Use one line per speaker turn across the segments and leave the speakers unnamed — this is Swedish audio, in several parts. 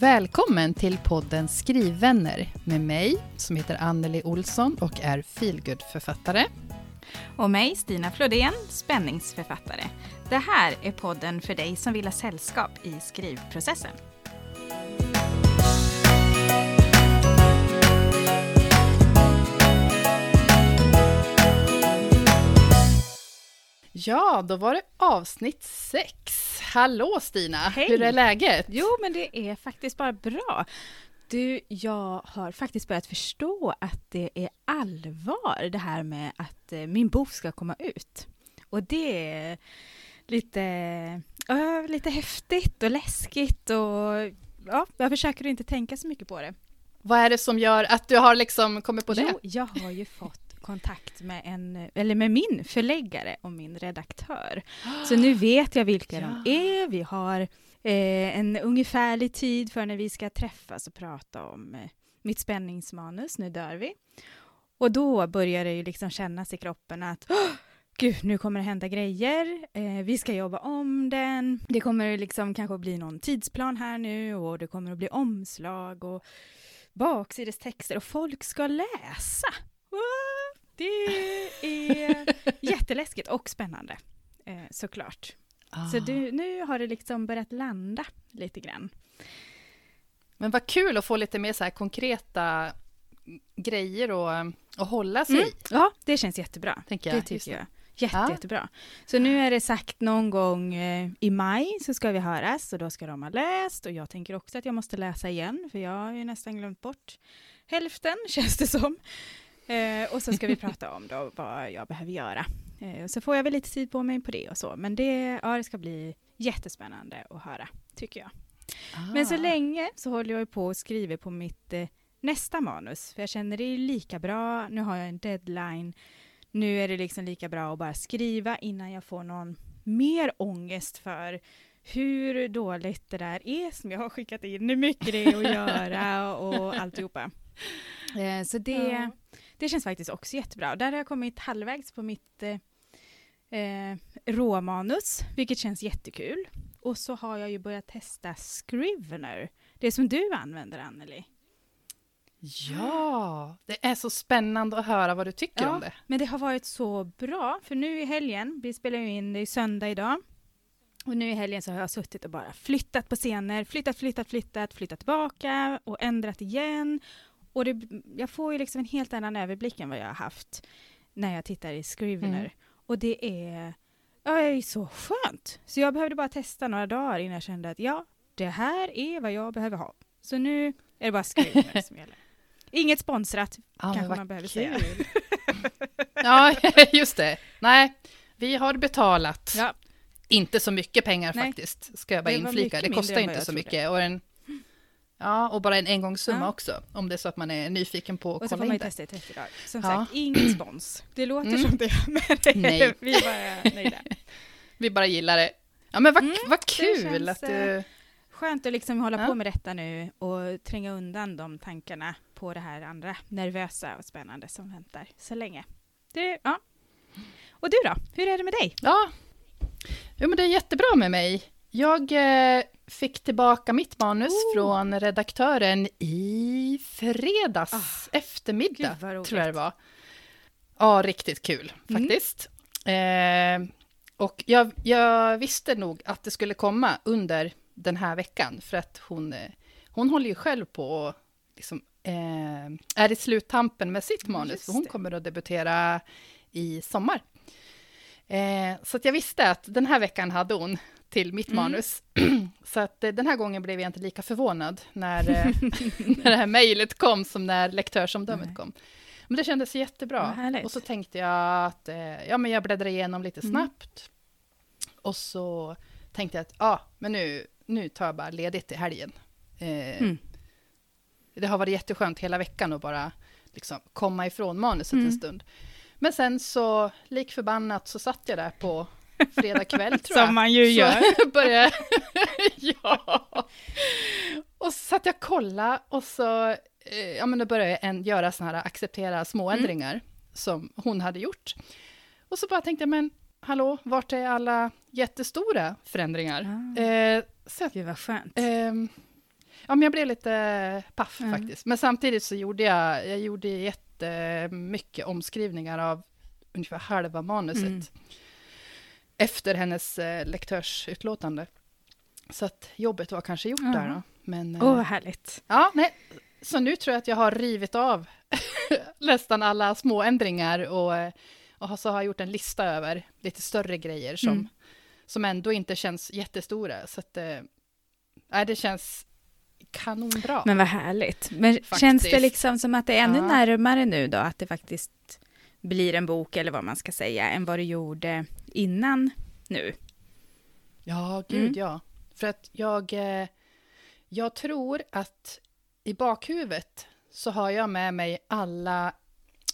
Välkommen till podden Skrivvänner med mig som heter Anneli Olsson och är feelgood-författare.
Och mig, Stina Flodén, spänningsförfattare. Det här är podden för dig som vill ha sällskap i skrivprocessen.
Ja, då var det avsnitt sex. Hallå Stina,
Hej.
hur är läget?
Jo, men det är faktiskt bara bra. Du, jag har faktiskt börjat förstå att det är allvar det här med att eh, min bok ska komma ut. Och det är lite, ö, lite häftigt och läskigt och ja, jag försöker inte tänka så mycket på det.
Vad är det som gör att du har liksom kommit på det?
Jo, jag har ju fått kontakt med, en, eller med min förläggare och min redaktör. Så nu vet jag vilka de
Ja.
är. Vi har eh, en ungefärlig tid för när vi ska träffas och prata om eh, mitt spänningsmanus, Nu dör vi. Och då börjar det ju liksom kännas i kroppen att "Åh, Gud, nu kommer det hända grejer. Eh, vi ska jobba om den. Det kommer liksom kanske bli någon tidsplan här nu och det kommer att bli omslag och baksidestexter och folk ska läsa. What? Det är jätteläskigt och spännande, eh, såklart.
Ah.
Så du, nu har det liksom börjat landa lite grann.
Men vad kul att få lite mer så här konkreta grejer att, att hålla sig i,
Ja, det känns jättebra.
tänker
Det
jag. Just
tycker
det.
jag. Jätte,
Ja.
Jättebra. Så nu är det sagt någon gång eh, i maj så ska vi höras och då ska de ha läst och jag tänker också att jag måste läsa igen för jag har ju nästan glömt bort hälften känns det som. Eh, och så ska vi prata om då vad jag behöver göra. Eh, så får jag väl lite tid på mig på det och så. Men det, ja, det ska bli jättespännande att höra, tycker jag. Men så
Ah.
länge så håller jag på och skriver på mitt eh, nästa manus, för jag känner det är lika bra, nu har jag en deadline, nu är det liksom lika bra att bara skriva innan jag får någon mer ångest för hur dåligt det där är som jag har skickat in, hur mycket det är att göra och alltihopa. Eh, så det,
Ja.
Det känns faktiskt också jättebra. Där har jag kommit halvvägs på mitt eh, eh, råmanus, vilket känns jättekul. Och så har jag ju börjat testa Scrivener, det som du använder Anneli.
Ja, det är så spännande att höra vad du tycker
Ja.
om det.
Men det har varit så bra, för nu i helgen, vi spelar ju in, det är söndag idag, och nu i helgen så har jag suttit och bara flyttat på scener, flyttat, flyttat, flyttat, flyttat tillbaka och ändrat igen. Och det, jag får ju liksom en helt annan överblick än vad jag har haft när jag tittar i Scrivener.
Mm.
Och det är, ja, det är så skönt. Så jag behövde bara testa några dagar innan jag kände att ja, det här är vad jag behöver ha. Så nu är det bara Scrivener som gäller. Inget sponsrat,
Ja,
kanske man behöver
kul.
säga.
Ja, just det. Nej, vi har betalat.
Ja.
Inte så mycket pengar
Nej.
faktiskt, ska jag bara
Det
inflika. Det kostar inte så mycket. Och, en, ja, och bara en engångssumma
Ja.
också, om det är så att man är nyfiken på att
Och så
kolla
får man
in
ju
det.
testa i 30 dagar. Som
Ja.
sagt, ingen spons. Det låter
Mm.
som det, men det
Nej.
vi är bara nöjda.
Vi bara gillar det. Ja, men vad,
Mm,
vad
det
kul
känns,
att du...
eh, Skönt att liksom hålla
Ja.
på med detta nu och tränga undan de tankarna på det här andra nervösa och spännande som väntar så länge. Det, ja. Och du då? Hur är det med dig?
Ja, jo, men det är jättebra med mig. Jag eh, fick tillbaka mitt manus
Oh.
från redaktören i fredags
Ah,
eftermiddag, tror jag det var. Ja, riktigt kul
Mm.
faktiskt. Eh, och jag, jag visste nog att det skulle komma under den här veckan, för att hon, eh, hon håller ju själv på och liksom, eh, är i sluttampen med sitt manus, för hon kommer att debutera i sommar. Eh, så jag visste att den här veckan hade hon till mitt
Mm.
manus. så att eh, den här gången blev jag inte lika förvånad när, eh, när det här mejlet kom som när lektörsomdömet
Nej.
kom. Men det kändes jättebra. Och så tänkte jag att eh, ja, men jag bläddrar igenom lite
Mm.
snabbt. Och så tänkte jag att ja, men nu, nu tar jag bara ledigt i helgen. Eh,
Mm.
Det har varit jätteskönt hela veckan att bara liksom, komma ifrån manuset
Mm.
en stund. Men sen så, lik förbannat, så satt jag där på fredag kväll tror jag.
Som man ju
så
gör.
började Ja. Och så satt jag och kollade och så eh, ja, men då började jag en, göra såna här acceptera småändringar som hon hade gjort. Och så bara tänkte jag, men hallå, vart är alla jättestora förändringar?
Ah.
Eh, så att,
Gud vad skönt.
ehm, ja, men jag blev lite paff
Mm.
faktiskt. Men samtidigt så gjorde jag, jag gjorde jättemycket omskrivningar av ungefär halva manuset.
Mm.
Efter hennes eh, lektörsutlåtande. Så att jobbet var kanske gjort
Ja.
där då. Men, eh,
vad härligt.
ja, nej. Så nu tror jag att jag har rivit av nästan alla små ändringar och, eh, och så har jag gjort en lista över lite större grejer som,
Mm.
som ändå inte känns jättestora. Så att, eh, det känns kanonbra.
Men vad härligt. Men
Faktiskt.
känns det liksom som att det är ännu
Ja.
närmare nu då, att det faktiskt blir en bok, eller vad man ska säga, än vad du gjorde innan nu?
Ja, gud
Mm.
ja. För att jag, eh, jag tror att i bakhuvudet så har jag med mig alla,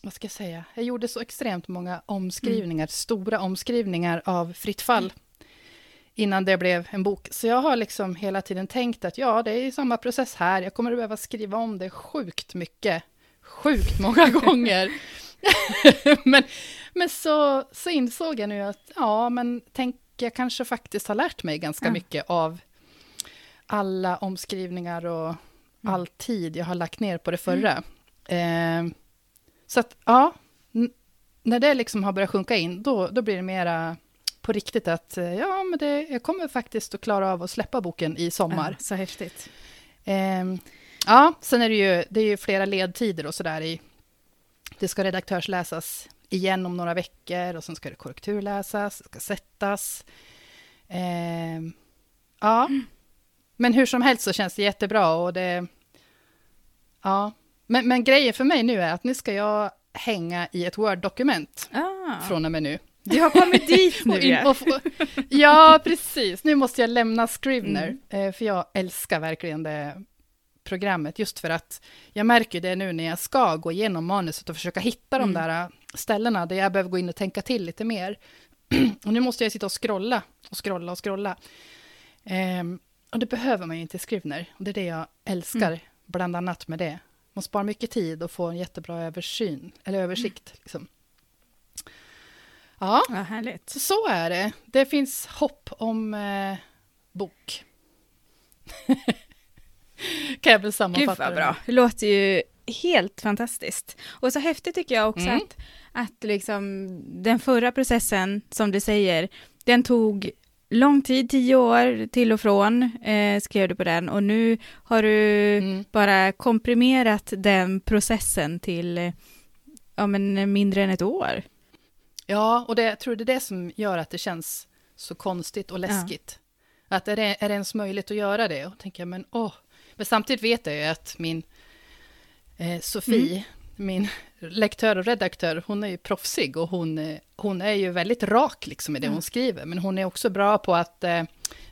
vad ska jag säga, jag gjorde så extremt många omskrivningar, stora omskrivningar av Fritt fall innan det blev en bok. Så jag har liksom hela tiden tänkt att ja, det är samma process här, jag kommer att behöva skriva om det sjukt mycket, sjukt många gånger. men men så, så insåg jag nu att ja, men tänk, jag kanske faktiskt har lärt mig ganska
Ja.
mycket av alla omskrivningar och
Mm.
all tid jag har lagt ner på det förra. Eh, så att ja, när det liksom har börjat sjunka in, då, då blir det mera på riktigt att eh, ja, men det, jag kommer faktiskt att klara av att släppa boken i sommar.
Ja, så häftigt.
Ehm, ja, sen är det ju, det är ju flera ledtider och sådär i... Det ska redaktörsläsas igen om några veckor och sen ska det korrekturläsas, det ska sättas. Ehm, ja, men hur som helst så känns det jättebra och det... Ja, men, men grejen för mig nu är att nu ska jag hänga i ett Word-dokument
Ah,
från och med nu.
du har kommit dit nu
Och och ja, precis. Nu måste jag lämna Scrivener,
Mm.
eh, för jag älskar verkligen det programmet, just för att jag märker det nu när jag ska gå igenom manuset och försöka hitta de
Mm.
där eh, ställena där jag behöver gå in och tänka till lite mer. och nu måste jag sitta och scrolla och scrolla och scrolla. Ehm, och det behöver man ju inte i Scrivener, och det är det jag älskar,
Mm.
bland annat med det. Man sparar mycket tid och får en jättebra översyn, eller översikt. Liksom. Ja,
Vad härligt.
så, så är det. Det finns hopp om eh, bok. kan jag väl
Gud
sammanfatta
vad
det
bra. Det låter ju helt fantastiskt. Och så häftigt tycker jag också
Mm.
att, att liksom den förra processen, som du säger, den tog lång tid, tio år till och från, eh, skrev du på den. Och nu har du
Mm.
bara komprimerat den processen till ja, men mindre än ett år.
Ja, och det, jag tror det är det som gör att det känns så konstigt och läskigt. Att är det, är det ens möjligt att göra det? Och tänker jag, men åh. Men samtidigt vet jag ju att min eh, Sofie,
Mm.
min lektör och redaktör, hon är ju proffsig och hon, eh, hon är ju väldigt rak liksom i det
Ja.
hon skriver. Men hon är också bra på att eh,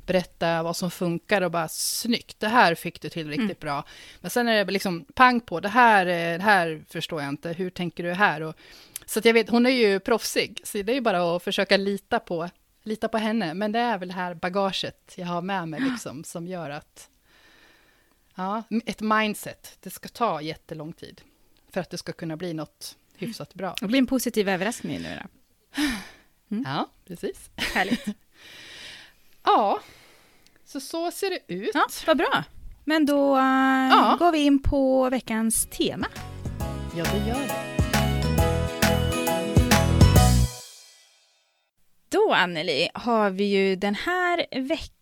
berätta vad som funkar och bara snyggt, det här fick du till riktigt
Mm.
bra. Men sen är det liksom pang på, det här, eh, det här förstår jag inte, hur tänker du här? Och, så jag vet, hon är ju proffsig, så det är ju bara att försöka lita på, lita på henne. Men det är väl det här bagaget jag har med mig liksom, som gör att... Ja, ett mindset, det ska ta jättelång tid för att det ska kunna bli något hyfsat bra.
Det blir en positiv överraskning nu då. Mm.
Ja, precis.
Härligt.
Ja, så så ser det ut.
Ja, vad bra. Men då eh,
Ja.
går vi in på veckans tema.
Ja, det gör det.
Då, Anneli, har vi ju den här veckan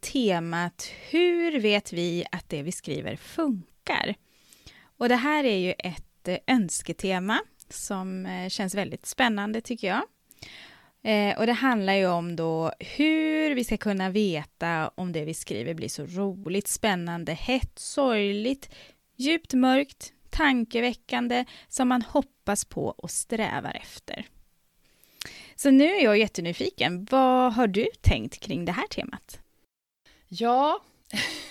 temat Hur vet vi att det vi skriver funkar? Och det här är ju ett eh, önsketema som eh, känns väldigt spännande tycker jag. Eh, och det handlar ju om då hur vi ska kunna veta om det vi skriver blir så roligt, spännande, hett, sorgligt, djupt mörkt, tankeväckande som man hoppas på och strävar efter. Så nu är jag jättenyfiken. Vad har du tänkt kring det här temat?
Ja,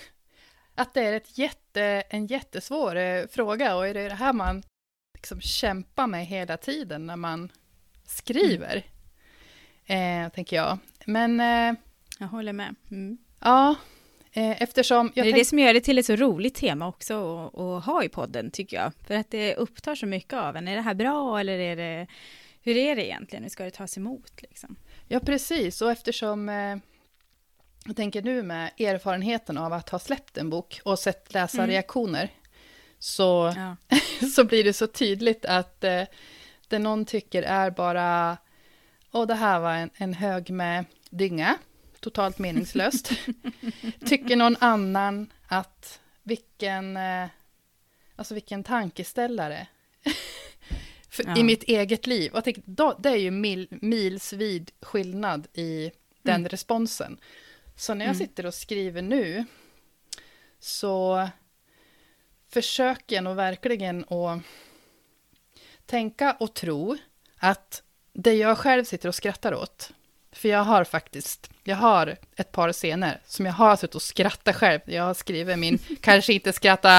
att det är ett jätte, en jättesvår eh, fråga och är det det här man liksom kämpar med hela tiden när man skriver, eh, tänker jag. Men eh,
Jag håller med. Mm.
ja, eh, eftersom...
Det är
tänk-
det som gör det till ett så roligt tema också att, att ha i podden, tycker jag. För att det upptar så mycket av en. Är det här bra eller är det... Hur är det egentligen? Hur ska det tas emot? Liksom?
Ja, precis. Och eftersom eh, jag tänker nu med erfarenheten av att ha släppt en bok och sett läsarreaktioner, mm. så, ja. så blir det så tydligt att eh, det någon tycker är bara, och det här var en, en hög med dynga, totalt meningslöst. tycker någon annan att vilken, eh, alltså vilken tankeställare. ja. I mitt eget liv. Och jag tänkte, då, det är ju mil, milsvid skillnad i den mm. responsen. Så när jag mm. sitter och skriver nu så försöker jag nog verkligen att tänka och tro att det jag själv sitter och skrattar åt, för jag har faktiskt, jag har ett par scener som jag har suttit och skrattat själv. Jag har skrivit min, kanske inte skratta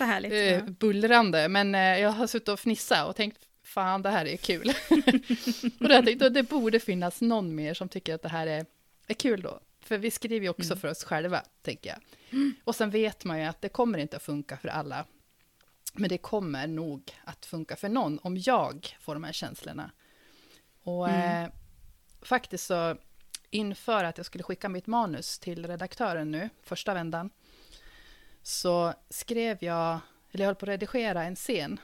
härligt,
uh, ja. bullrande, men uh, jag har suttit och fnissat och tänkt, fan det här är kul. och jag tänkt, det borde finnas någon mer som tycker att det här är, är kul då. För vi skriver ju också mm. för oss själva, tänker jag. Mm. Och sen vet man ju att det kommer inte att funka för alla. Men det kommer nog att funka för någon om jag får de här känslorna. Och mm. eh, faktiskt så inför att jag skulle skicka mitt manus till redaktören nu, första vändan, så skrev jag, eller jag höll på att redigera en scen,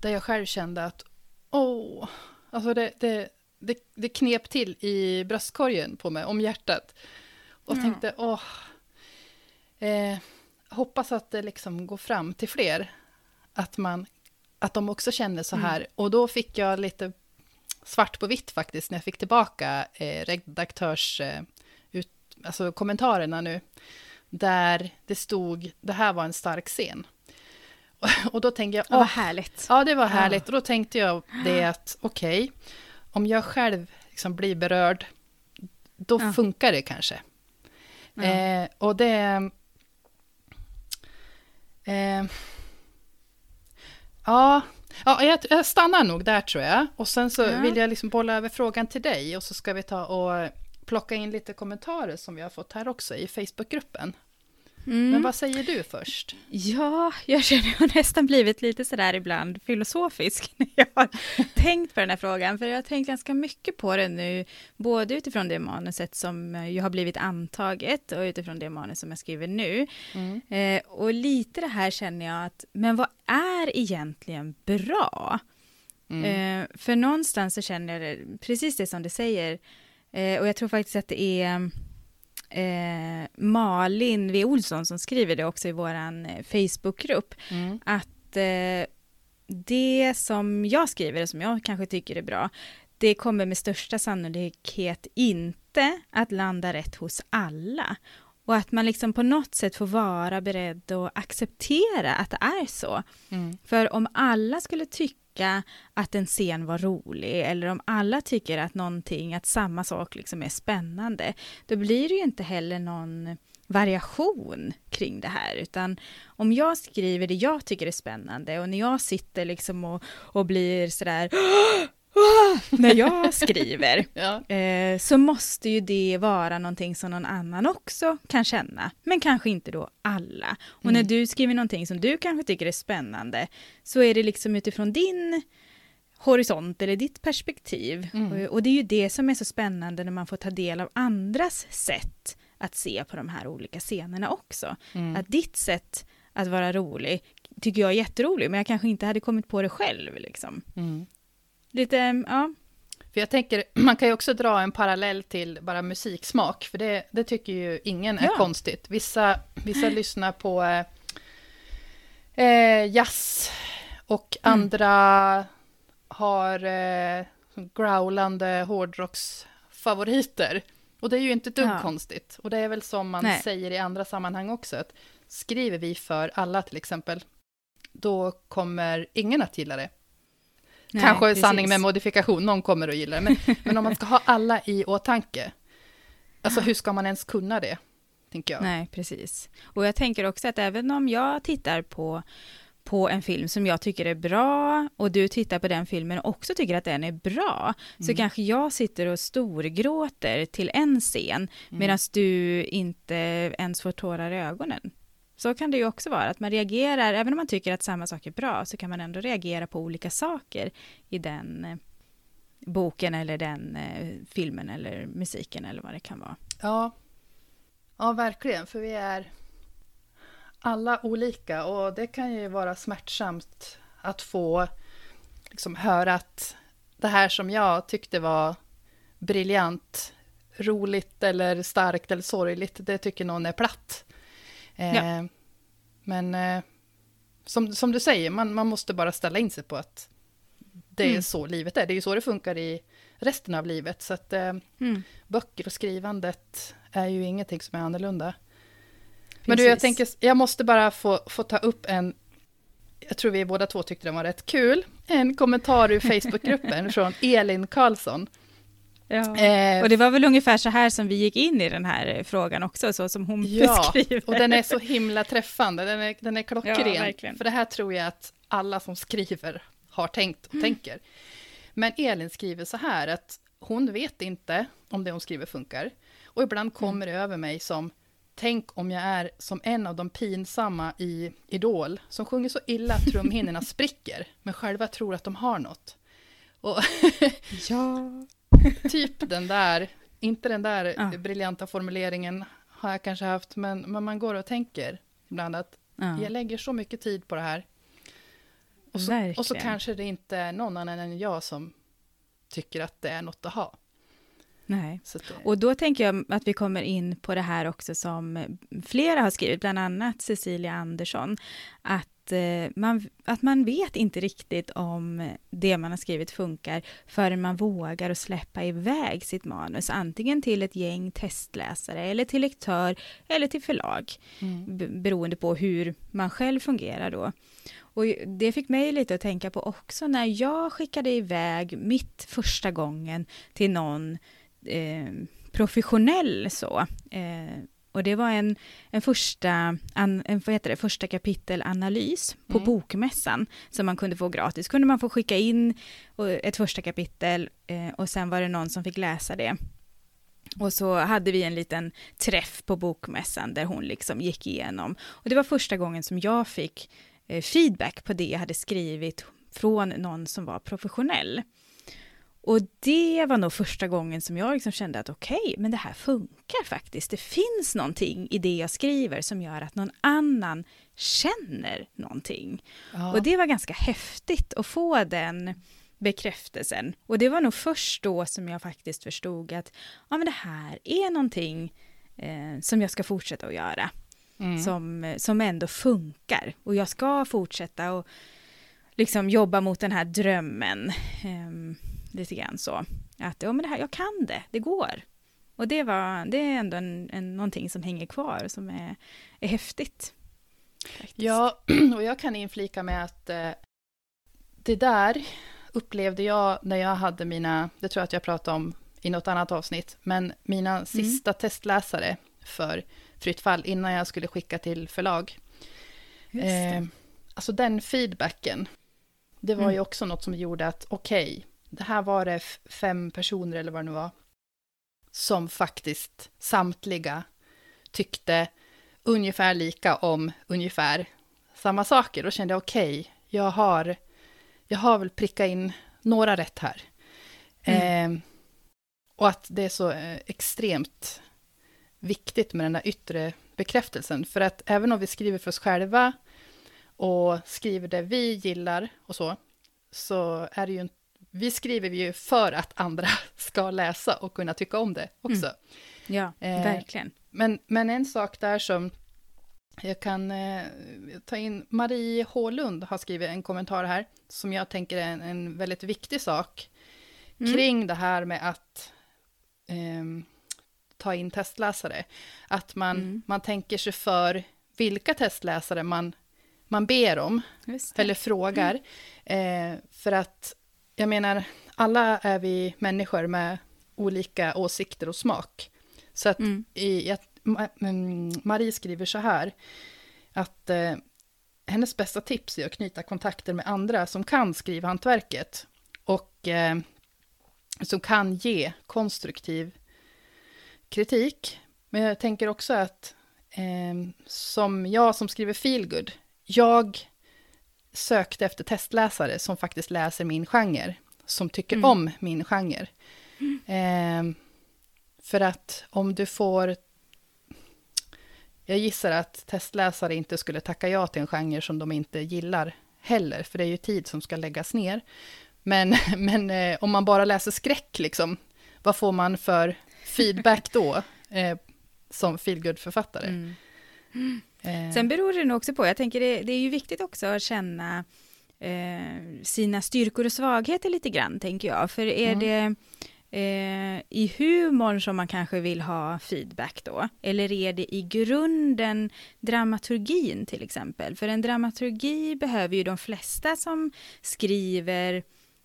där jag själv kände att, åh, alltså det, det, det, det knep till i bröstkorgen på mig, om hjärtat. Och ja. tänkte, åh, eh, hoppas att det liksom går fram till fler. Att, man, att de också känner så här. Mm. Och då fick jag lite svart på vitt faktiskt, när jag fick tillbaka eh, redaktörs... Eh, ut, alltså kommentarerna nu. Där det stod, det här var en stark scen. Och, då tänkte jag...
Åh, vad härligt.
Ja, det var härligt. Ja. Och då tänkte jag det att, okej, okay, om jag själv liksom blir berörd, då ja. funkar det kanske. Ja. Eh, och det... Eh, ja, ja jag, jag, stannar nog där tror jag. Och sen så ja. vill jag liksom bolla över frågan till dig och så ska vi ta och plocka in lite kommentarer som vi har fått här också i Facebookgruppen. Mm. Men vad säger du först?
Ja, jag känner jag nästan blivit lite sådär ibland filosofisk när jag har tänkt på den här frågan, för jag har tänkt ganska mycket på det nu, både utifrån det manuset som ju har blivit antaget och utifrån det manus som jag skriver nu. Mm. Eh, och lite det här känner jag att, men vad är egentligen bra? Mm. Eh, för någonstans så känner jag det, precis det som du säger, eh, och jag tror faktiskt att det är eh, Malin V. Olsson som skriver det också i vår eh, Facebookgrupp, mm. att eh, det som jag skriver, och som jag kanske tycker är bra, det kommer med största sannolikhet inte att landa rätt hos alla. Och att man liksom på något sätt får vara beredd att acceptera att det är så. Mm. För om alla skulle tycka tycka att en scen var rolig eller om alla tycker att någonting, att samma sak liksom är spännande, då blir det ju inte heller någon variation kring det här, utan om jag skriver det jag tycker är spännande och när jag sitter liksom och, och blir sådär när jag skriver, ja. eh, så måste ju det vara någonting som någon annan också kan känna, men kanske inte då alla. Och mm. när du skriver någonting som du kanske tycker är spännande, så är det liksom utifrån din horisont eller ditt perspektiv. Mm. Och, och, det är ju det som är så spännande när man får ta del av andras sätt att se på de här olika scenerna också. Mm. Att ditt sätt att vara rolig tycker jag är jätterolig, men jag kanske inte hade kommit på det själv. Liksom. Mm. Lite, ja.
För jag tänker, man kan ju också dra en parallell till bara musiksmak, för det, det tycker ju ingen är ja. konstigt. Vissa, vissa lyssnar på eh, eh jazz och mm. andra har eh, growlande hårdrocksfavoriter. Och det är ju inte ett dugg ja. konstigt. Och det är väl som man Nej. säger i andra sammanhang också, att skriver vi för alla till exempel, då kommer ingen att gilla det. Nej, Kanske precis. sanning med modifikation, någon kommer att gilla det. Men, men om man ska ha alla i åtanke, alltså hur ska man ens kunna det? Tänker jag.
Nej, precis. Och jag tänker också att även om jag tittar på på en film som jag tycker är bra och du tittar på den filmen och också tycker att den är bra, mm. så kanske jag sitter och storgråter till en scen mm. medan du inte ens får tårar i ögonen. Så kan det ju också vara, att man reagerar, även om man tycker att samma sak är bra, så kan man ändå reagera på olika saker i den eh, boken eller den eh, filmen eller musiken eller vad det kan vara.
Ja, Ja, verkligen, för vi är alla olika och det kan ju vara smärtsamt att få liksom höra att det här som jag tyckte var briljant, roligt eller starkt eller sorgligt, det tycker någon är platt. Eh, ja. Men eh, som, som du säger, man, man måste bara ställa in sig på att det är mm. så livet är. Det är ju så det funkar i resten av livet. Så att eh, mm. böcker och skrivandet är ju ingenting som är annorlunda. Precis. Men du, jag tänker, jag måste bara få, få ta upp en, jag tror vi båda två tyckte den var rätt kul, en kommentar ur Facebookgruppen från Elin Karlsson.
Ja. Eh, och det var väl ungefär så här som vi gick in i den här eh, frågan också, så som hon ja, beskriver.
och den är så himla träffande, den är, den är klockren. Ja, För det här tror jag att alla som skriver har tänkt och mm. tänker. Men Elin skriver så här att hon vet inte om det hon skriver funkar. Och ibland mm. kommer det över mig som Tänk om jag är som en av de pinsamma i Idol, som sjunger så illa att trumhinnorna spricker, men själva tror att de har något. Och
ja.
typ den där, inte den där ja. briljanta formuleringen har jag kanske haft, men, men man går och tänker ibland att ja. jag lägger så mycket tid på det här. Och så, och så kanske det inte är någon annan än jag som tycker att det är något att ha.
Nej, det... och då tänker jag att vi kommer in på det här också som flera har skrivit, bland annat Cecilia Andersson, att eh, man, att man vet inte riktigt om det man har skrivit funkar förrän man vågar att släppa iväg sitt manus, antingen till ett gäng testläsare eller till lektör eller till förlag, mm. beroende på hur man själv fungerar då. Och det fick mig lite att tänka på också när jag skickade iväg mitt första gången till någon eh, professionell så. Eh, och det var en, en första, an, en, vad heter det, första kapitelanalys på mm. Bokmässan som man kunde få gratis. kunde man få skicka in ett första kapitel eh, och sen var det någon som fick läsa det. Och så hade vi en liten träff på Bokmässan där hon liksom gick igenom. Och det var första gången som jag fick eh, feedback på det jag hade skrivit från någon som var professionell. Och det var nog första gången som jag liksom kände att okej, okay, men det här funkar faktiskt. Det finns någonting i det jag skriver som gör att någon annan känner någonting. Ja. Och det var ganska häftigt att få den bekräftelsen. Och det var nog först då som jag faktiskt förstod att ja, men det här är någonting eh, som jag ska fortsätta att göra. Mm. Som, som ändå funkar. Och jag ska fortsätta och liksom jobba mot den här drömmen. Eh, lite grann så. Att ja, men det här, jag kan det, det går. Och det, var, det är ändå en, en, någonting som hänger kvar, som är, är häftigt.
Faktiskt. Ja, och jag kan inflika med att eh, det där upplevde jag när jag hade mina, det tror jag att jag pratade om i något annat avsnitt, men mina mm. sista testläsare för Fritt fall innan jag skulle skicka till förlag. Eh, alltså den feedbacken, det var mm. ju också något som gjorde att okej, okay, det här var det fem personer eller vad det nu var, som faktiskt samtliga tyckte ungefär lika om ungefär samma saker. Då kände jag okej, okay, jag, har, jag har väl prickat in några rätt här. Mm. Eh, och att det är så eh, extremt viktigt med den där yttre bekräftelsen. För att även om vi skriver för oss själva och skriver det vi gillar och så, så är det ju inte vi skriver ju för att andra ska läsa och kunna tycka om det också. Mm.
Ja, eh, verkligen.
Men, men en sak där som jag kan eh, ta in, Marie Hålund har skrivit en kommentar här, som jag tänker är en, en väldigt viktig sak, mm. kring det här med att eh, ta in testläsare. Att man, mm. man tänker sig för vilka testläsare man, man ber om, eller frågar. Mm. Eh, för att jag menar, alla är vi människor med olika åsikter och smak. Så att mm. i, att, mm, Marie skriver så här, att eh, hennes bästa tips är att knyta kontakter med andra som kan skrivhantverket och eh, som kan ge konstruktiv kritik. Men jag tänker också att eh, som jag som skriver feelgood, jag sökte efter testläsare som faktiskt läser min genre, som tycker mm. om min genre. Mm. Eh, för att om du får... jag gissar att testläsare inte skulle tacka ja till en genre som de inte gillar heller, för det är ju tid som ska läggas ner. Men, men eh, om man bara läser skräck, liksom, vad får man för feedback då, eh, som feelgood-författare?
Mm. Eh. Sen beror det nog också på, jag tänker det, det är ju viktigt också att känna eh, sina styrkor och svagheter lite grann, tänker jag. För är mm. det eh, i humorn som man kanske vill ha feedback då? Eller är det i grunden dramaturgin till exempel? För en dramaturgi behöver ju de flesta som skriver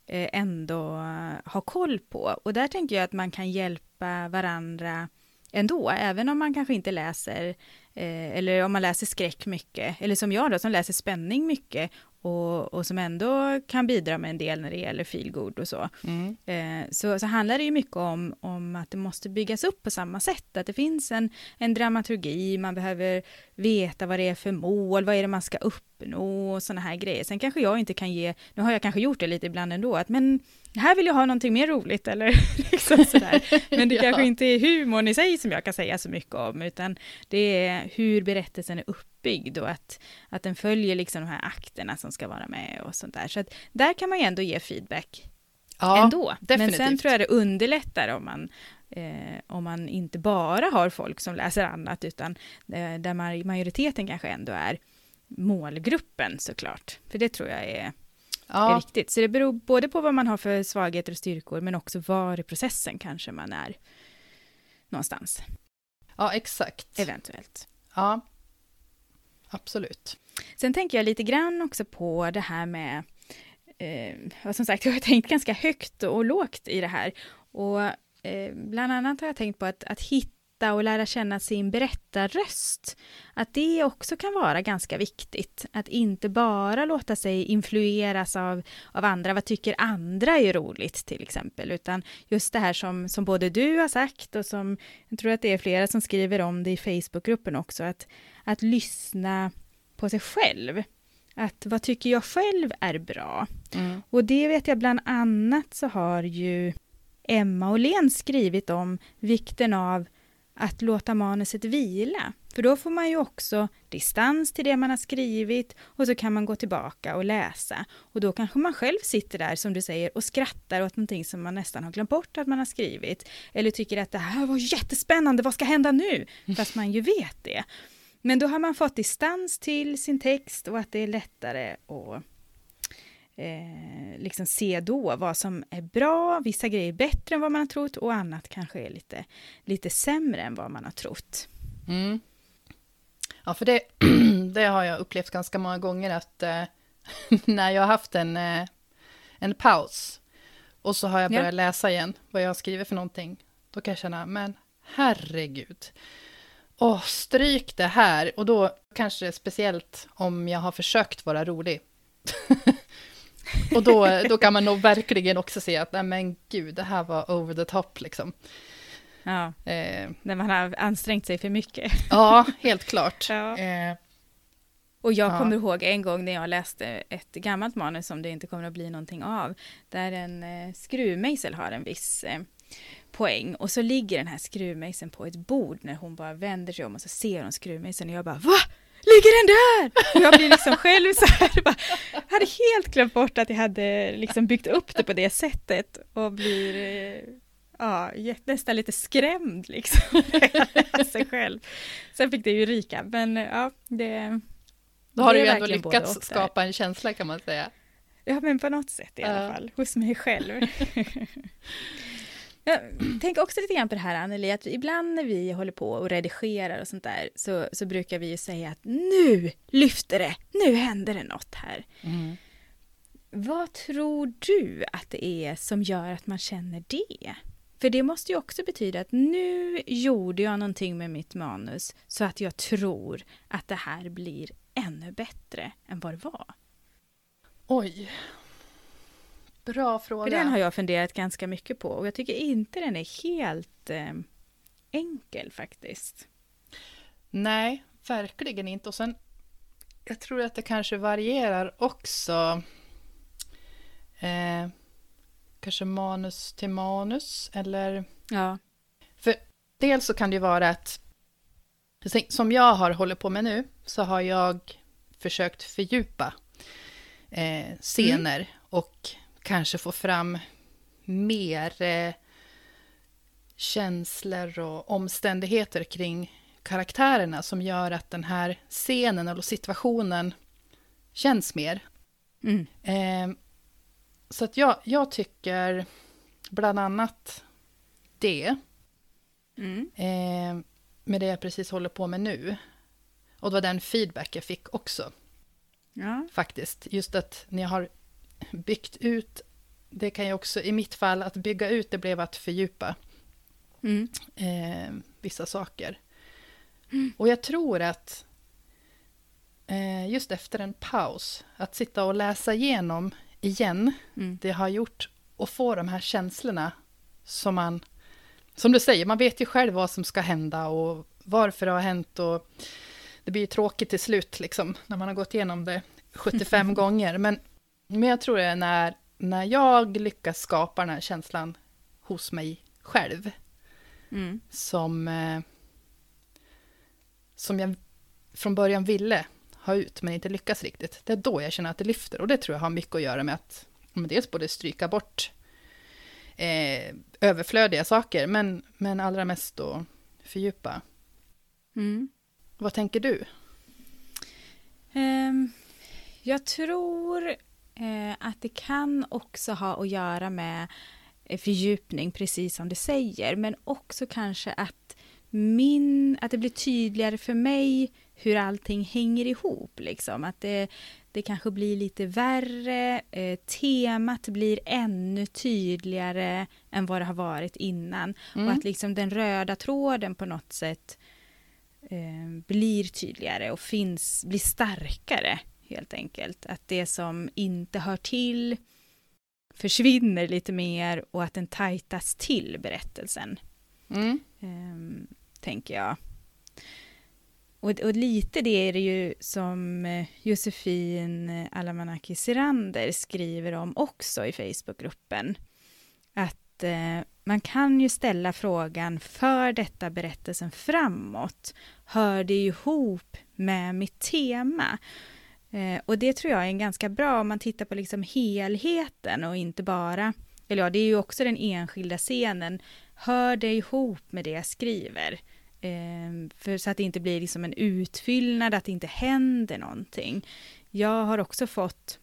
eh, ändå ha koll på. Och där tänker jag att man kan hjälpa varandra ändå, även om man kanske inte läser, eh, eller om man läser skräck mycket, eller som jag då, som läser spänning mycket och, och som ändå kan bidra med en del när det gäller feelgood och så. Mm. Eh, så, så handlar det ju mycket om, om att det måste byggas upp på samma sätt, att det finns en, en dramaturgi, man behöver veta vad det är för mål, vad är det man ska uppnå och sådana här grejer. Sen kanske jag inte kan ge, nu har jag kanske gjort det lite ibland ändå, att men här vill jag ha någonting mer roligt eller liksom sådär. Men det ja. kanske inte är humorn i sig som jag kan säga så mycket om, utan det är hur berättelsen är uppbyggd och att, att den följer liksom de här akterna som ska vara med och sånt där. Så att där kan man ju ändå ge feedback ja, ändå. Definitivt. Men sen tror jag det underlättar om man, eh, om man inte bara har folk som läser annat, utan eh, där majoriteten kanske ändå är målgruppen såklart. För det tror jag är ja. är viktigt. Så det beror både på vad man har för svagheter och styrkor, men också var i processen kanske man är någonstans.
Ja, exakt.
Eventuellt.
Ja, absolut.
Sen tänker jag lite grann också på det här med, eh, som sagt, jag har tänkt ganska högt och lågt i det här. Och eh, bland annat har jag tänkt på att, att hitta hitta och lära känna sin berättarröst. Att det också kan vara ganska viktigt. Att inte bara låta sig influeras av, av andra. Vad tycker andra är roligt till exempel? Utan just det här som, som både du har sagt och som jag tror att det är flera som skriver om det i Facebookgruppen också. Att, att lyssna på sig själv. Att vad tycker jag själv är bra? Mm. Och det vet jag bland annat så har ju Emma Åhlén skrivit om vikten av att låta manuset vila. För då får man ju också distans till det man har skrivit och så kan man gå tillbaka och läsa. Och då kanske man själv sitter där, som du säger, och skrattar åt någonting som man nästan har glömt bort att man har skrivit. Eller tycker att det här var jättespännande, vad ska hända nu? Fast man ju vet det. Men då har man fått distans till sin text och att det är lättare att eh, liksom se då vad som är bra, vissa grejer är bättre än vad man har trott och annat kanske är lite, lite sämre än vad man har trott.
Mm. Ja, för det, det har jag upplevt ganska många gånger att eh, när jag har haft en, eh, en paus och så har jag börjat ja. läsa igen vad jag skriver för någonting, då kan jag känna, men herregud, åh, stryk det här. Och då kanske speciellt om jag har försökt vara rolig. Och då, då kan man nog verkligen också se att, nej men gud, det här var over the top liksom.
Ja, eh, när man har ansträngt sig för mycket.
Ja, helt klart.
Ja. Eh, och jag ja. kommer ihåg en gång när jag läste ett gammalt manus som det inte kommer att bli någonting av, där en eh, skruvmejsel har en viss eh, poäng och så ligger den här skruvmejseln på ett bord när hon bara vänder sig om och så ser hon skruvmejseln och jag bara VA? Ligger den där? Och jag blir liksom själv så här, bara, jag hade helt glömt bort att jag hade liksom byggt upp det på det sättet och blir eh, ja, nästan lite skrämd liksom. sig själv. Sen fick det ju ryka, men ja, det...
Då har du ju ändå lyckats skapa en känsla kan man säga.
Ja, men på något sätt i alla fall, hos mig själv. Jag tänker också lite grann på det här Anneli, att ibland när vi håller på och redigerar och sånt där så, så brukar vi ju säga att nu lyfter det, nu händer det något här. Mm. Vad tror du att det är som gör att man känner det? För det måste ju också betyda att nu gjorde jag någonting med mitt manus så att jag tror att det här blir ännu bättre än vad det var.
Oj, Bra fråga.
För den har jag funderat ganska mycket på och jag tycker inte den är helt eh, enkel faktiskt.
Nej, verkligen inte. Och sen, jag tror att det kanske varierar också. Eh, kanske manus till manus eller...
Ja.
För dels så kan det ju vara att Som jag har hållit på med nu så har jag försökt fördjupa eh, scener mm. och kanske få fram mer eh, känslor och omständigheter kring karaktärerna som gör att den här scenen eller situationen känns mer. Mm. Eh, så att jag, jag tycker bland annat det. Mm. Eh, med det jag precis håller på med nu. Och det var den feedback jag fick också. Ja. Faktiskt. Just att ni har byggt ut, det kan ju också, i mitt fall, att bygga ut det blev att fördjupa mm. eh, vissa saker. Mm. Och jag tror att eh, just efter en paus, att sitta och läsa igenom igen, mm. det har gjort och få de här känslorna som man, som du säger, man vet ju själv vad som ska hända och varför det har hänt och det blir ju tråkigt till slut liksom, när man har gått igenom det 75 gånger. Men, men jag tror det är när, när jag lyckas skapa den här känslan hos mig själv, mm. som, eh, som jag från början ville ha ut, men inte lyckas riktigt. Det är då jag känner att det lyfter, och det tror jag har mycket att göra med att men dels både stryka bort eh, överflödiga saker, men, men allra mest då fördjupa. Mm. Vad tänker du?
Um, jag tror uh, att det kan också ha att göra med eh, fördjupning, precis som du säger, men också kanske att min, att det blir tydligare för mig hur allting hänger ihop. Liksom. Att det, det kanske blir lite värre, eh, temat blir ännu tydligare än vad det har varit innan. Mm. Och att liksom den röda tråden på något sätt eh, blir tydligare och finns, blir starkare helt enkelt. Att det som inte hör till försvinner lite mer och att den tajtas till berättelsen. Mm. Eh, tänker jag. Och, och, lite det är det ju som eh, Josefin eh, Alamanaki Sirander skriver om också i Facebookgruppen. Att eh, man kan ju ställa frågan, för detta berättelsen framåt? Hör det ihop med mitt tema? Eh, och det tror jag är en ganska bra om man tittar på liksom helheten och inte bara, eller ja, det är ju också den enskilda scenen. Hör det ihop med det jag skriver? Eh, för så att det inte blir liksom en utfyllnad, att det inte händer någonting. Jag har också fått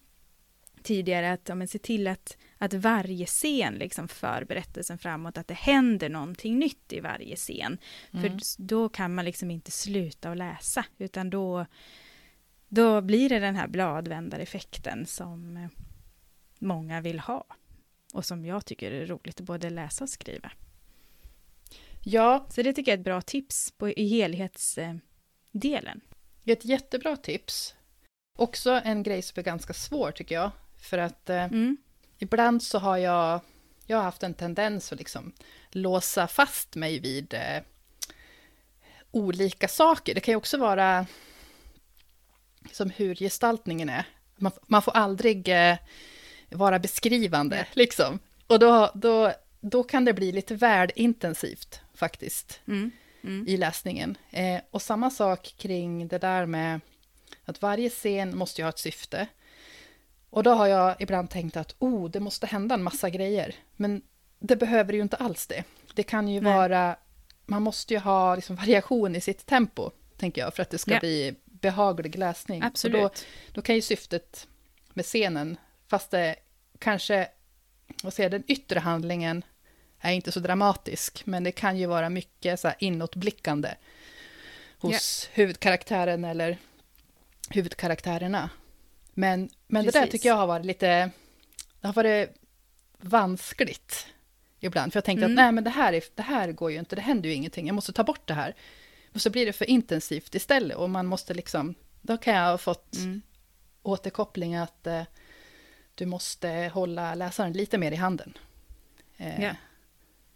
tidigare att ja, men se till att, att varje scen liksom för berättelsen framåt, att det händer någonting nytt i varje scen. Mm. För då kan man liksom inte sluta att läsa, utan då, då blir det den här bladvändareffekten som eh, många vill ha. Och som jag tycker är roligt att både läsa och skriva.
Ja.
Så det tycker jag är ett bra tips på, i helhetsdelen.
Ett jättebra tips. Också en grej som är ganska svår tycker jag. För att eh, mm. ibland så har jag, jag har haft en tendens att liksom låsa fast mig vid eh, olika saker. Det kan ju också vara som hur gestaltningen är. Man, man får aldrig eh, vara beskrivande, liksom. Och då, då, då kan det bli lite väl intensivt faktiskt, mm. Mm. i läsningen. Eh, och samma sak kring det där med att varje scen måste ju ha ett syfte. Och då har jag ibland tänkt att oh, det måste hända en massa grejer. Men det behöver ju inte alls det. Det kan ju Nej. vara, man måste ju ha liksom variation i sitt tempo, tänker jag, för att det ska ja. bli behaglig läsning.
Absolut.
Då, då kan ju syftet med scenen, fast det kanske, vad säger den yttre handlingen är inte så dramatisk, men det kan ju vara mycket så här inåtblickande hos yeah. huvudkaraktären eller huvudkaraktärerna. Men, men det där tycker jag har varit lite, det har varit vanskligt ibland, för jag tänkte mm. att nej men det här, är, det här går ju inte, det händer ju ingenting, jag måste ta bort det här. Och så blir det för intensivt istället och man måste liksom, då kan jag ha fått mm. återkoppling att eh, du måste hålla läsaren lite mer i handen.
Eh, yeah.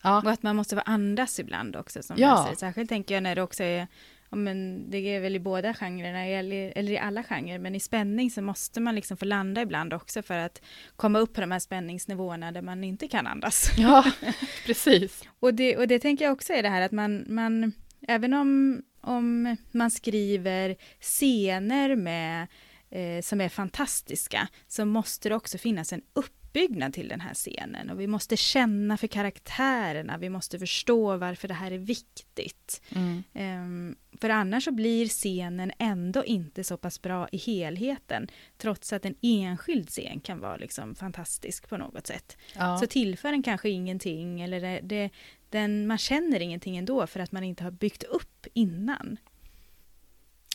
Ja. Och att man måste vara andas ibland också som ja. läsare. Särskilt tänker jag när det också är, ja, men det är väl i båda genrerna, eller, eller i alla genrer, men i spänning så måste man liksom få landa ibland också för att komma upp på de här spänningsnivåerna där man inte kan andas.
Ja, precis.
och, det, och det tänker jag också är det här att man, man även om, om man skriver scener med, eh, som är fantastiska, så måste det också finnas en uppbyggnad till den här scenen. Och vi måste känna för karaktärerna, vi måste förstå varför det här är viktigt.
Mm.
Um, för annars så blir scenen ändå inte så pass bra i helheten, trots att en enskild scen kan vara liksom fantastisk på något sätt.
Ja.
Så tillför den kanske ingenting, eller det, det, den, man känner ingenting ändå för att man inte har byggt upp innan.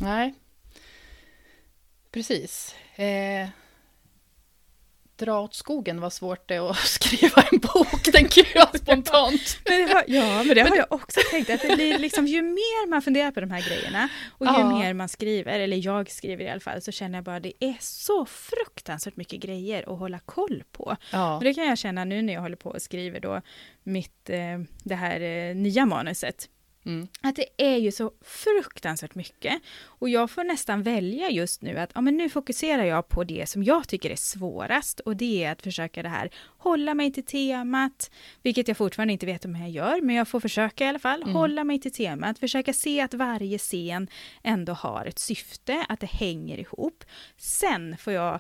Nej. Precis. Eh, dra åt skogen var svårt det att skriva en bok, tänker jag spontant.
Men har, ja, men det har jag också tänkt, att det blir liksom, ju mer man funderar på de här grejerna och ju
Ja.
mer man skriver, eller jag skriver i alla fall, så känner jag bara det är så fruktansvärt mycket grejer att hålla koll på.
Ja.
Och det kan jag känna nu när jag håller på och skriver då mitt, eh, det här eh, nya manuset.
Mm.
Att det är ju så fruktansvärt mycket. Och jag får nästan välja just nu att ja, men nu fokuserar jag på det som jag tycker är svårast. Och det är att försöka det här, hålla mig till temat, vilket jag fortfarande inte vet om jag gör, men jag får försöka i alla fall.
Mm.
Hålla mig till temat, försöka se att varje scen ändå har ett syfte, att det hänger ihop. Sen får jag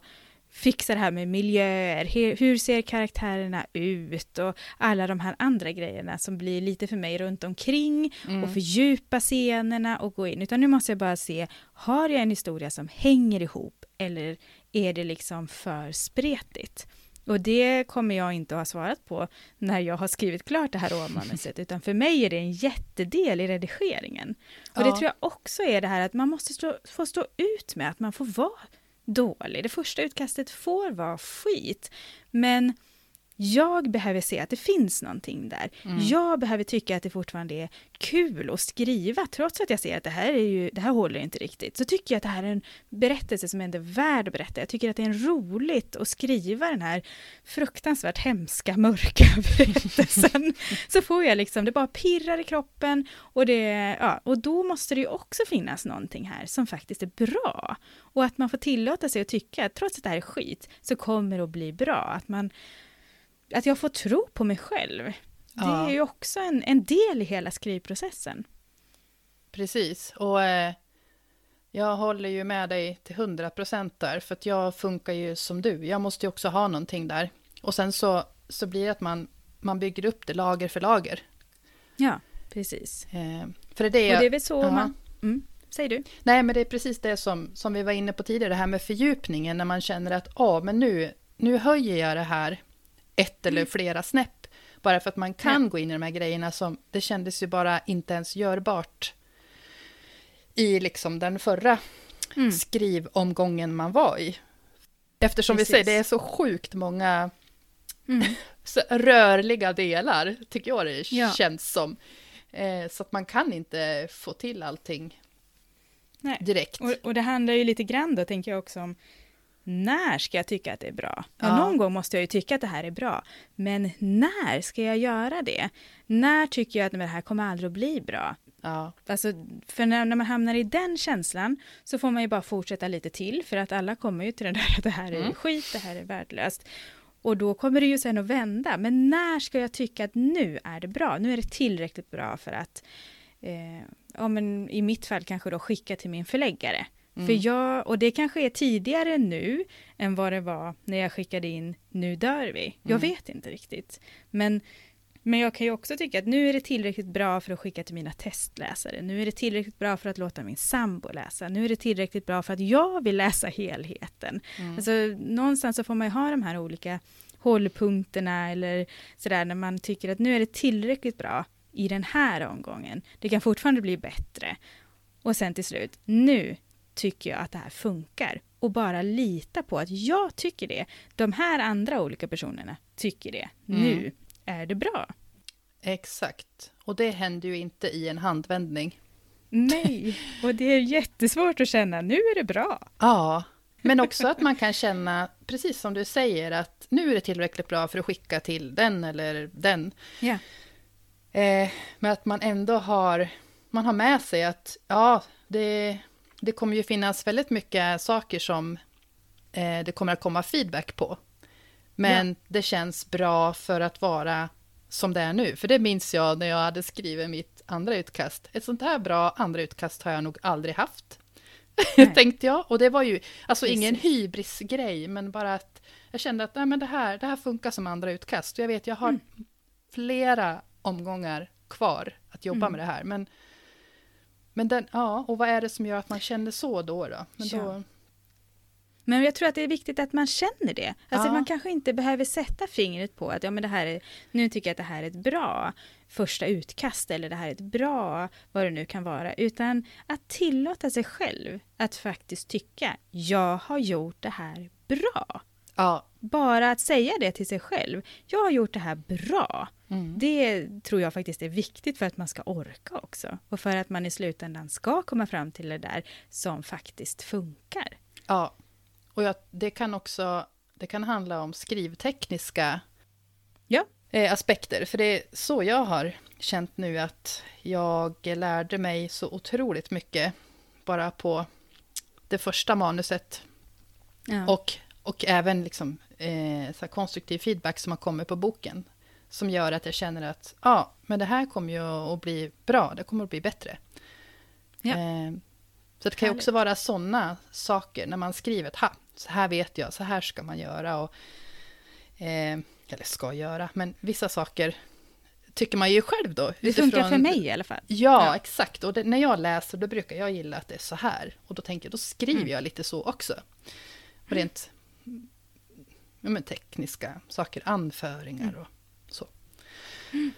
fixa det här med miljöer, hur, ser karaktärerna ut och alla de här andra grejerna som blir lite för mig runt omkring
Mm.
och fördjupa scenerna och gå in. Utan nu måste jag bara se, har jag en historia som hänger ihop eller är det liksom för spretigt? Och det kommer jag inte att ha svarat på när jag har skrivit klart det här råmanuset, utan för mig är det en jättedel i redigeringen. Och det
Ja.
tror jag också är det här att man måste stå, få stå ut med att man får vara dålig. Det första utkastet får vara skit, men jag behöver se att det finns någonting där.
Mm.
Jag behöver tycka att det fortfarande är kul att skriva, trots att jag ser att det här, är ju, det här håller inte riktigt. Så tycker jag att det här är en berättelse som ändå är värd att berätta. Jag tycker att det är roligt att skriva den här fruktansvärt hemska, mörka berättelsen. så får jag liksom, det bara pirrar i kroppen och, det, ja, och då måste det ju också finnas någonting här som faktiskt är bra. Och att man får tillåta sig att tycka att trots att det här är skit så kommer det att bli bra. Att man att jag får tro på mig själv. Det
Ja.
är ju också en, en del i hela skrivprocessen.
Precis, och eh, jag håller ju med dig till 100 procent där, för att jag funkar ju som du. Jag måste ju också ha någonting där. Och sen så, så blir det att man, man bygger upp det lager för lager.
Ja, precis.
Eh, för det är det,
Och det är väl så
Aha.
man... Mm, säg du.
Nej, men det är precis det som, som vi var inne på tidigare, det här med fördjupningen, när man känner att ja, men nu, nu höjer jag det här ett eller flera snäpp, bara för att man kan gå in i de här grejerna som, det kändes ju bara inte ens görbart i liksom den förra
Mm.
skrivomgången man var i. Eftersom vi
Precis.
säger, det är så sjukt många
Mm.
rörliga delar, tycker jag det
Ja.
känns som. Eh, så att man kan inte få till allting
Nej.
direkt.
Och, och det handlar ju lite grann då, tänker jag också om när ska jag tycka att det är bra? Ja.
Ja.
Någon gång måste jag ju tycka att det här är bra. Men när ska jag göra det? När tycker jag att "Nej, men det här kommer aldrig att bli bra?
Ja.
Alltså, för när, när man hamnar i den känslan så får man ju bara fortsätta lite till för att alla kommer ju till den där att det här är
Mm.
skit, det här är värdelöst. Och då kommer det ju sen att vända. Men när ska jag tycka att nu är det bra? Nu är det tillräckligt bra för att, eh, ja men i mitt fall kanske då skicka till min förläggare.
Mm.
För jag, och det kanske är tidigare nu än vad det var när jag skickade in Nu dör vi. Jag
Mm.
vet inte riktigt. Men, men jag kan ju också tycka att nu är det tillräckligt bra för att skicka till mina testläsare. Nu är det tillräckligt bra för att låta min sambo läsa. Nu är det tillräckligt bra för att jag vill läsa helheten.
Mm.
Alltså, någonstans så får man ju ha de här olika hållpunkterna eller sådär när man tycker att nu är det tillräckligt bra i den här omgången. Det kan fortfarande bli bättre. Och sen till slut, nu tycker jag att det här funkar. Och bara lita på att jag tycker det. De här andra olika personerna tycker det.
Mm.
Nu är det bra.
Exakt. Och det händer ju inte i en handvändning.
Nej, och det är jättesvårt att känna, nu är det bra.
Ja, men också att man kan känna, precis som du säger, att nu är det tillräckligt bra för att skicka till den eller den.
Ja.
Eh, men att man ändå har, man har med sig att ja, det, det kommer ju finnas väldigt mycket saker som eh, det kommer att komma feedback på. Men det känns bra för att vara som det är nu. För det minns jag när jag hade skrivit mitt andra utkast. Ett sånt här bra andra utkast har jag nog aldrig haft. Tänkte jag. Och det var ju alltså ingen
Precis.
hybrisgrej, men bara att jag kände att nej, men det, här, det här funkar som andra utkast. Och jag vet, jag har
Mm.
flera omgångar kvar att jobba
Mm.
med det här. Men, men den, ja, och vad är det som gör att man känner så då? då? Men
Ja.
då
Men jag tror att det är viktigt att man känner det. Alltså
Ja.
man kanske inte behöver sätta fingret på att ja, men det här är, nu tycker jag att det här är ett bra första utkast eller det här är ett bra vad det nu kan vara. Utan att tillåta sig själv att faktiskt tycka jag har gjort det här bra.
ja,
Bara att säga det till sig själv. Jag har gjort det här bra.
Mm.
Det tror jag faktiskt är viktigt för att man ska orka också. Och för att man i slutändan ska komma fram till det där som faktiskt funkar.
ja. Och jag, det kan också det kan handla om skrivtekniska
Ja.
eh, aspekter. För det är så jag har känt nu att jag lärde mig så otroligt mycket bara på det första manuset
Ja.
och, och även liksom, eh, så konstruktiv feedback som har kommit på boken. Som gör att jag känner att ja, men det här kommer ju att bli bra, det kommer att bli bättre.
Ja.
Eh, så det kan ju också vara sådana saker när man skriver att ha, så här vet jag, så här ska man göra. Och, eh, eller ska göra, men vissa saker tycker man ju själv då.
Det funkar
utifrån-
för mig i alla fall.
Ja,
Ja.
exakt. Och det, när jag läser då brukar jag gilla att det är så här. Och då tänker jag, då skriver
Mm.
jag lite så också. Och rent ja, men tekniska saker, anföringar och så.
Mm.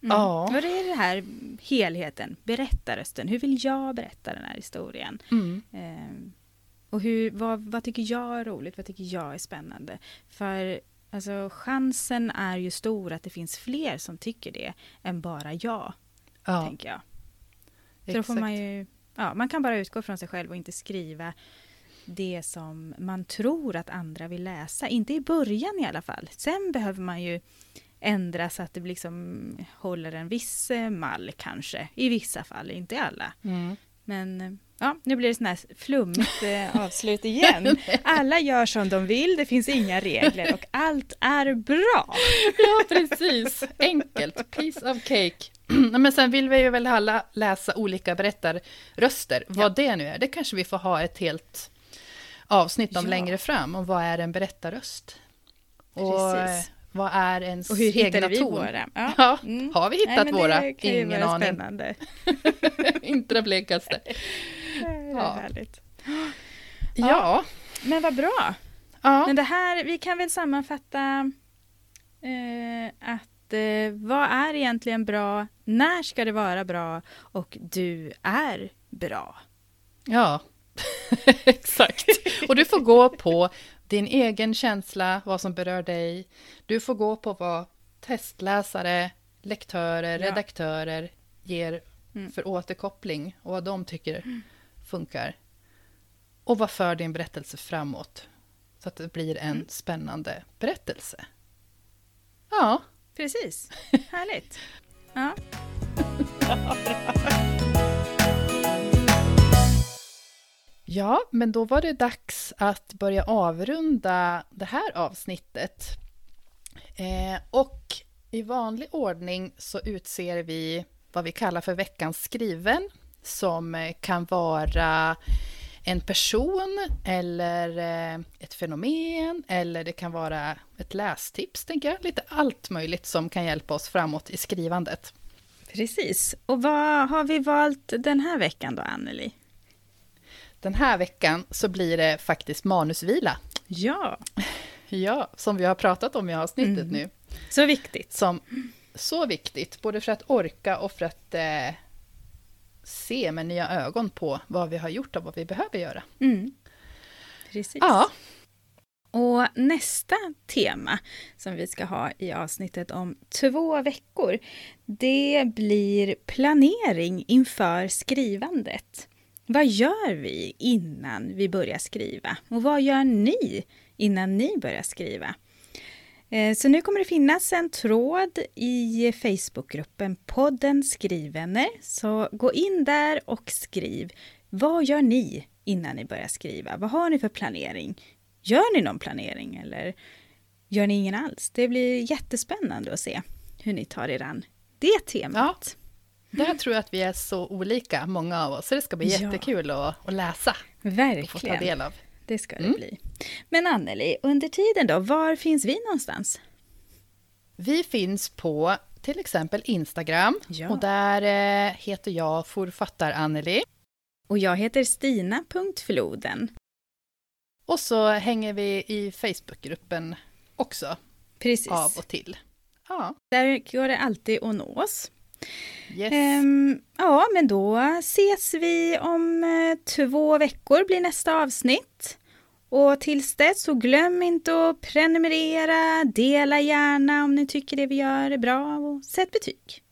Ja.
Det är det här helheten, berättarrösten. Hur vill jag berätta den här historien?
Mm.
Ehm, och hur, vad, vad tycker jag är roligt? Vad tycker jag är spännande? För alltså, chansen är ju stor att det finns fler som tycker det än bara jag,
Ja,
tänker jag. Så då
exakt.
får man ju, ja, man kan bara utgå från sig själv och inte skriva det som man tror att andra vill läsa. Inte i början i alla fall. Sen behöver man ju ändra så att det liksom håller en viss eh, mall kanske. I vissa fall, inte i alla.
Mm.
Men eh, ja, nu blir det sån här flummigt eh, avslut igen. Alla gör som de vill, det finns inga regler och allt är bra.
Ja, precis. Enkelt. Piece of cake. Men sen vill vi ju väl alla läsa olika berättarröster. Vad det nu är, det kanske vi får ha ett helt avsnitt om
Ja.
längre fram. Om vad är en berättarröst? Och
Precis.
Vad är ens
Och hur
egna
vi
ton?
våra? Ja.
Ja,
Mm.
har vi
Nej,
hittat
men
våra? Ingen aning.
spännande.
Inte det blekaste.
Det är
Ja.
härligt.
Ja.
Men vad bra.
ja.
Men det här, vi kan väl sammanfatta eh, att eh, vad är egentligen bra? När ska det vara bra? Och du är bra.
Ja, exakt. Och du får gå på din egen känsla, vad som berör dig. Du får gå på vad testläsare, lektörer,
Ja.
redaktörer ger
Mm.
för återkoppling och vad de tycker funkar. Och vad för din berättelse framåt så att det blir en
Mm.
spännande berättelse. Ja,
Precis. Härligt. Ja.
Ja, men då var det dags att börja avrunda det här avsnittet. Eh, och i vanlig ordning så utser vi vad vi kallar för veckans skriven, som eh, kan vara en person eller eh, ett fenomen eller det kan vara ett lästips, tänker jag. Lite allt möjligt som kan hjälpa oss framåt i skrivandet.
Precis. Och vad har vi valt den här veckan då, Anneli?
Den här veckan så blir det faktiskt manusvila.
Ja,
Ja, som vi har pratat om i avsnittet
Mm.
nu.
så viktigt.
Som så viktigt, både för att orka och för att eh, se med nya ögon på vad vi har gjort och vad vi behöver göra.
Mm. Precis.
Ja,
Och nästa tema som vi ska ha i avsnittet om två veckor, det blir planering inför skrivandet. Vad gör vi innan vi börjar skriva? Och vad gör ni innan ni börjar skriva? Eh, så nu kommer det finnas en tråd i Facebookgruppen podden Skrivvänner. Så gå in där och skriv. Vad gör ni innan ni börjar skriva? Vad har ni för planering? Gör ni någon planering eller gör ni ingen alls? Det blir jättespännande att se hur ni tar er an det temat.
Där tror jag att vi är så olika, många av oss, så det ska bli
Ja.
jättekul att, att läsa och få ta
Verkligen.
del av.
Det ska det
Mm.
bli. Men Anneli, under tiden då, var finns vi någonstans?
Vi finns på till exempel Instagram
Ja.
och där eh, heter jag forfattar Anneli.
Och jag heter Stina.floden.
Och så hänger vi i Facebookgruppen också
Precis.
av och till. Ja,
Där går det alltid att nå oss.
Yes.
Ehm, ja, men då ses vi om eh, två veckor blir nästa avsnitt. Och tills dess så glöm inte att prenumerera, dela gärna om ni tycker det vi gör är bra och sätt betyg.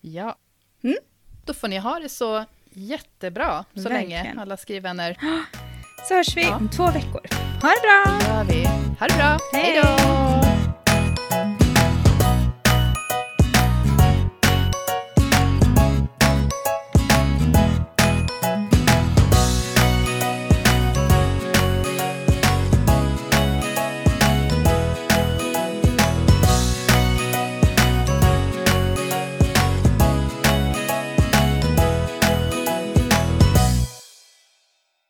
Ja.
Mm.
Då får ni ha det så jättebra så länge,
Verkligen.
alla skrivvänner.
Så hörs vi
Ja.
om två veckor. Ha det bra!
gör vi. Ha det bra. Hej då!